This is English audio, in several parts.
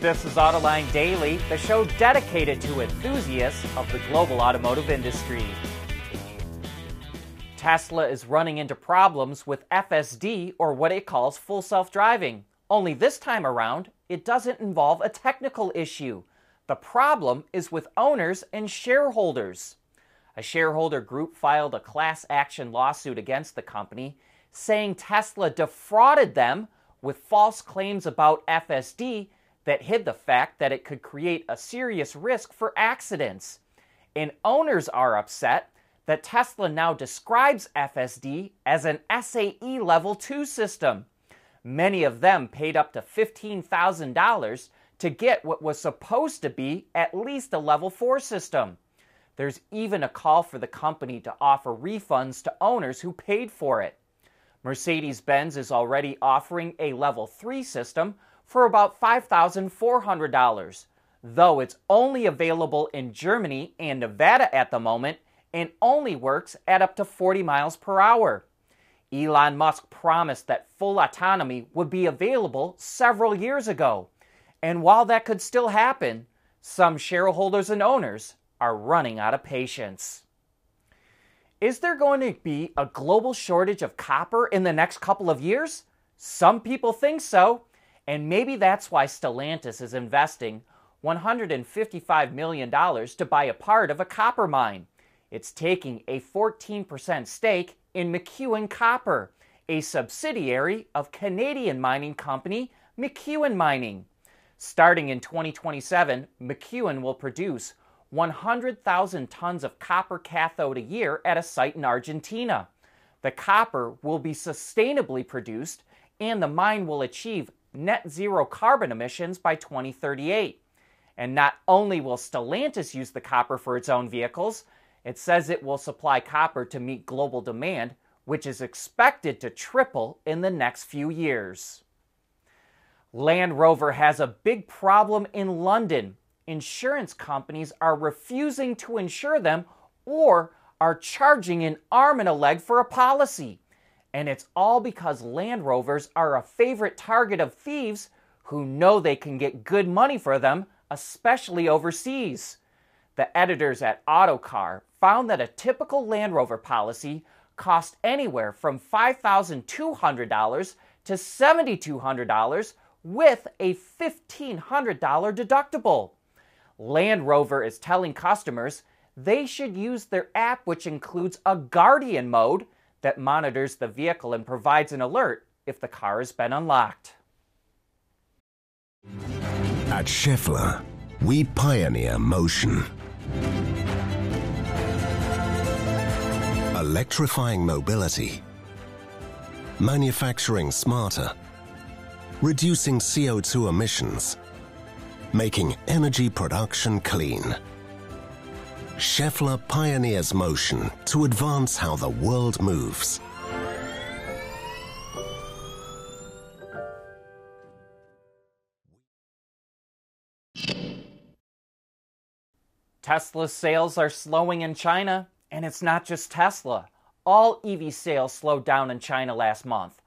This is Autoline Daily, the show dedicated to enthusiasts of the global automotive industry. Tesla is running into problems with FSD, or what it calls full self driving. Only this time around, it doesn't involve a technical issue. The problem is with owners and shareholders. A shareholder group filed a class action lawsuit against the company, saying Tesla defrauded them with false claims about FSD that hid the fact that it could create a serious risk for accidents. And owners are upset that Tesla now describes FSD as an SAE Level 2 system. Many of them paid up to $15,000 to get what was supposed to be at least a Level 4 system. There's even a call for the company to offer refunds to owners who paid for it. Mercedes Benz is already offering a Level 3 system for about $5,400, though it's only available in Germany and Nevada at the moment and only works at up to 40 miles per hour. Elon Musk promised that full autonomy would be available several years ago. And while that could still happen, some shareholders and owners are running out of patience. Is there going to be a global shortage of copper in the next couple of years? Some people think so. And maybe that's why Stellantis is investing $155 million to buy a part of a copper mine. It's taking a 14% stake in McEwen Copper, a subsidiary of Canadian mining company McEwen Mining. Starting in 2027, McEwen will produce 100,000 tons of copper cathode a year at a site in Argentina. The copper will be sustainably produced and the mine will achieve net zero carbon emissions by 2038. And not only will Stellantis use the copper for its own vehicles, it says it will supply copper to meet global demand, which is expected to triple in the next few years. Land Rover has a big problem in London. Insurance companies are refusing to insure them or are charging an arm and a leg for a policy. And it's all because Land Rovers are a favorite target of thieves who know they can get good money for them, especially overseas. The editors at Autocar found that a typical Land Rover policy cost anywhere from $5,200 to $7,200 with a $1,500 deductible. Land Rover is telling customers they should use their app, which includes a Guardian mode that monitors the vehicle and provides an alert if the car has been unlocked. At Schaeffler, we pioneer motion. Electrifying mobility, manufacturing smarter, reducing CO2 emissions, making energy production clean. Schaeffler pioneers motion to advance how the world moves. Tesla's sales are slowing in China, and it's not just Tesla. All EV sales slowed down in China last month.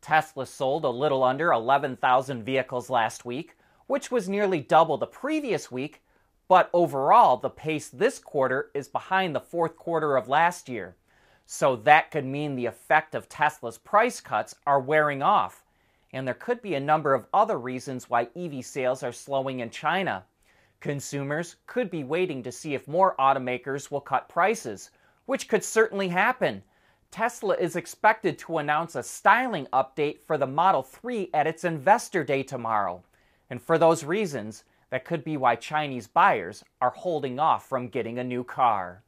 Tesla sold a little under 11,000 vehicles last week, which was nearly double the previous week but overall, the pace this quarter is behind the fourth quarter of last year. So that could mean the effect of Tesla's price cuts are wearing off. And there could be a number of other reasons why EV sales are slowing in China. Consumers could be waiting to see if more automakers will cut prices, which could certainly happen. Tesla is expected to announce a styling update for the Model 3 at its Investor Day tomorrow. And for those reasons, that could be why Chinese buyers are holding off from getting a new car.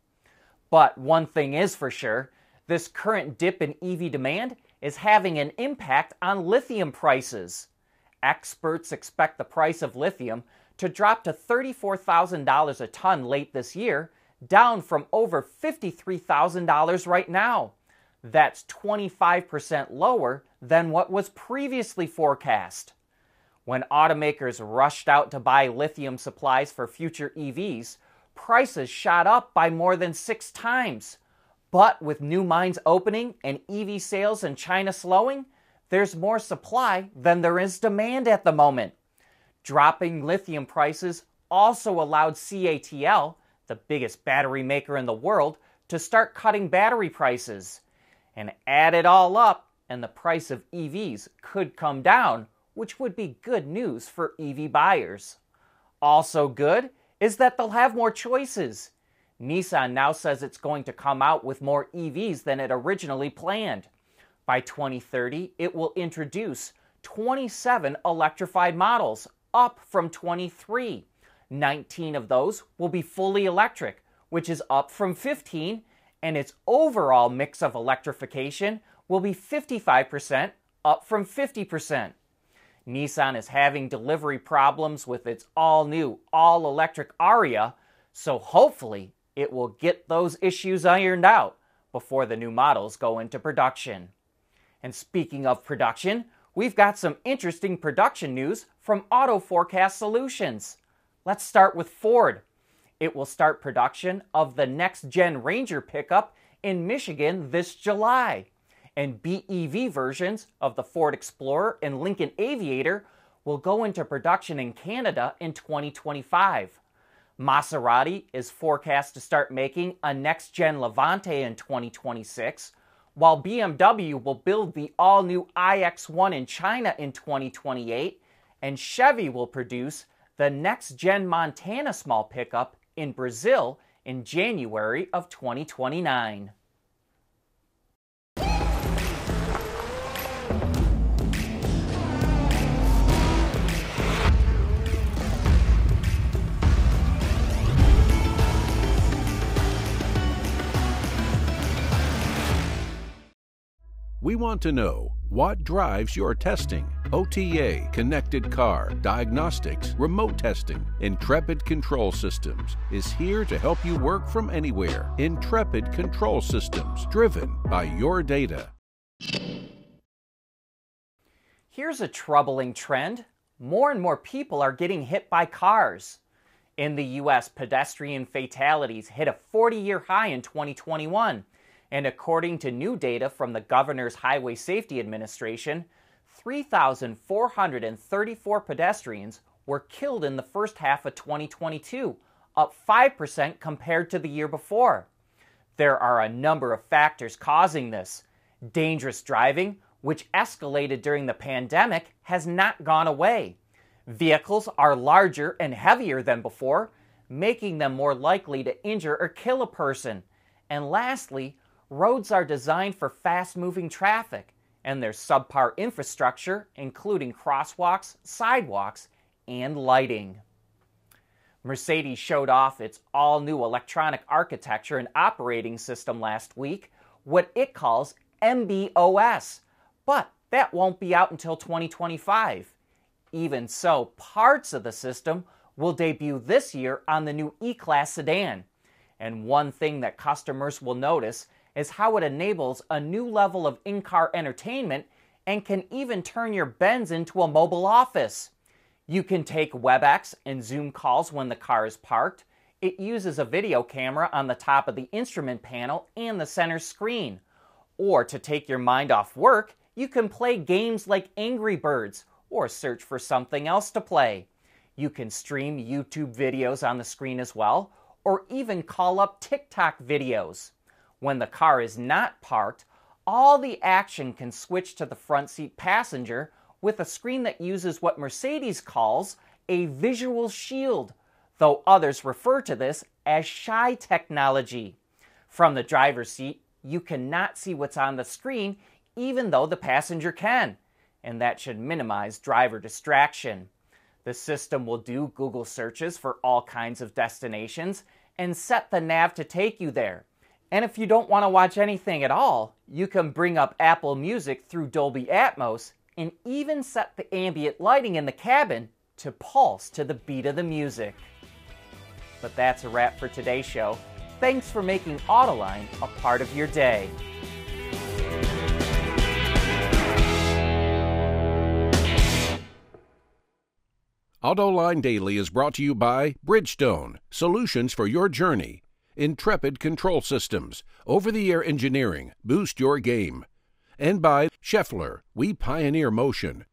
But one thing is for sure this current dip in EV demand is having an impact on lithium prices. Experts expect the price of lithium to drop to $34,000 a ton late this year, down from over $53,000 right now. That's 25% lower than what was previously forecast. When automakers rushed out to buy lithium supplies for future EVs, prices shot up by more than six times. But with new mines opening and EV sales in China slowing, there's more supply than there is demand at the moment. Dropping lithium prices also allowed CATL, the biggest battery maker in the world, to start cutting battery prices. And add it all up, and the price of EVs could come down, which would be good news for EV buyers. Also, good is that they'll have more choices. Nissan now says it's going to come out with more EVs than it originally planned. By 2030, it will introduce 27 electrified models, up from 23. 19 of those will be fully electric, which is up from 15, and its overall mix of electrification will be 55%, up from 50%. Nissan is having delivery problems with its all new, all electric Ariya, so hopefully it will get those issues ironed out before the new models go into production. And speaking of production, we've got some interesting production news from Auto Forecast Solutions. Let's start with Ford. It will start production of the next gen Ranger pickup in Michigan this July. And BEV versions of the Ford Explorer and Lincoln Aviator will go into production in Canada in 2025. Maserati is forecast to start making a next gen Levante in 2026, while BMW will build the all new iX1 in China in 2028, and Chevy will produce the next gen Montana small pickup in Brazil in January of 2029. We want to know what drives your testing. OTA, connected car, diagnostics, remote testing. Intrepid Control Systems is here to help you work from anywhere. Intrepid Control Systems, driven by your data. Here's a troubling trend more and more people are getting hit by cars. In the U.S., pedestrian fatalities hit a 40 year high in 2021 and according to new data from the Governor's Highway Safety Administration, 3,434 pedestrians were killed in the first half of 2022, up 5% compared to the year before. There are a number of factors causing this. Dangerous driving, which escalated during the pandemic, has not gone away. Vehicles are larger and heavier than before, making them more likely to injure or kill a person. And lastly, roads are designed for fast moving traffic, and there's subpar infrastructure, including crosswalks, sidewalks, and lighting. Mercedes showed off its all new electronic architecture and operating system last week, what it calls MB.OS. But that won't be out until 2025. Even so, parts of the system will debut this year on the new E Class sedan. And one thing that customers will notice is how it enables a new level of in car entertainment and can even turn your Benz into a mobile office. You can take WebEx and Zoom calls when the car is parked. It uses a video camera on the top of the instrument panel and the center screen. Or to take your mind off work, you can play games like Angry Birds or search for something else to play. You can stream YouTube videos on the screen as well, or even call up TikTok videos. When the car is not parked, all the action can switch to the front seat passenger with a screen that uses what Mercedes calls a visual shield, though others refer to this as shy technology. From the driver's seat, you cannot see what's on the screen even though the passenger can, and that should minimize driver distraction. The system will do Google searches for all kinds of destinations and set the nav to take you there. And if you don't want to watch anything at all, you can bring up Apple Music through Dolby Atmos and even set the ambient lighting in the cabin to pulse to the beat of the music. But that's a wrap for today's show. Thanks for making Autoline a part of your day. AutoLine Daily is brought to you by Bridgestone, solutions for your journey. Intrepid Control Systems, over the air engineering, boost your game. And by Schaeffler, we pioneer motion.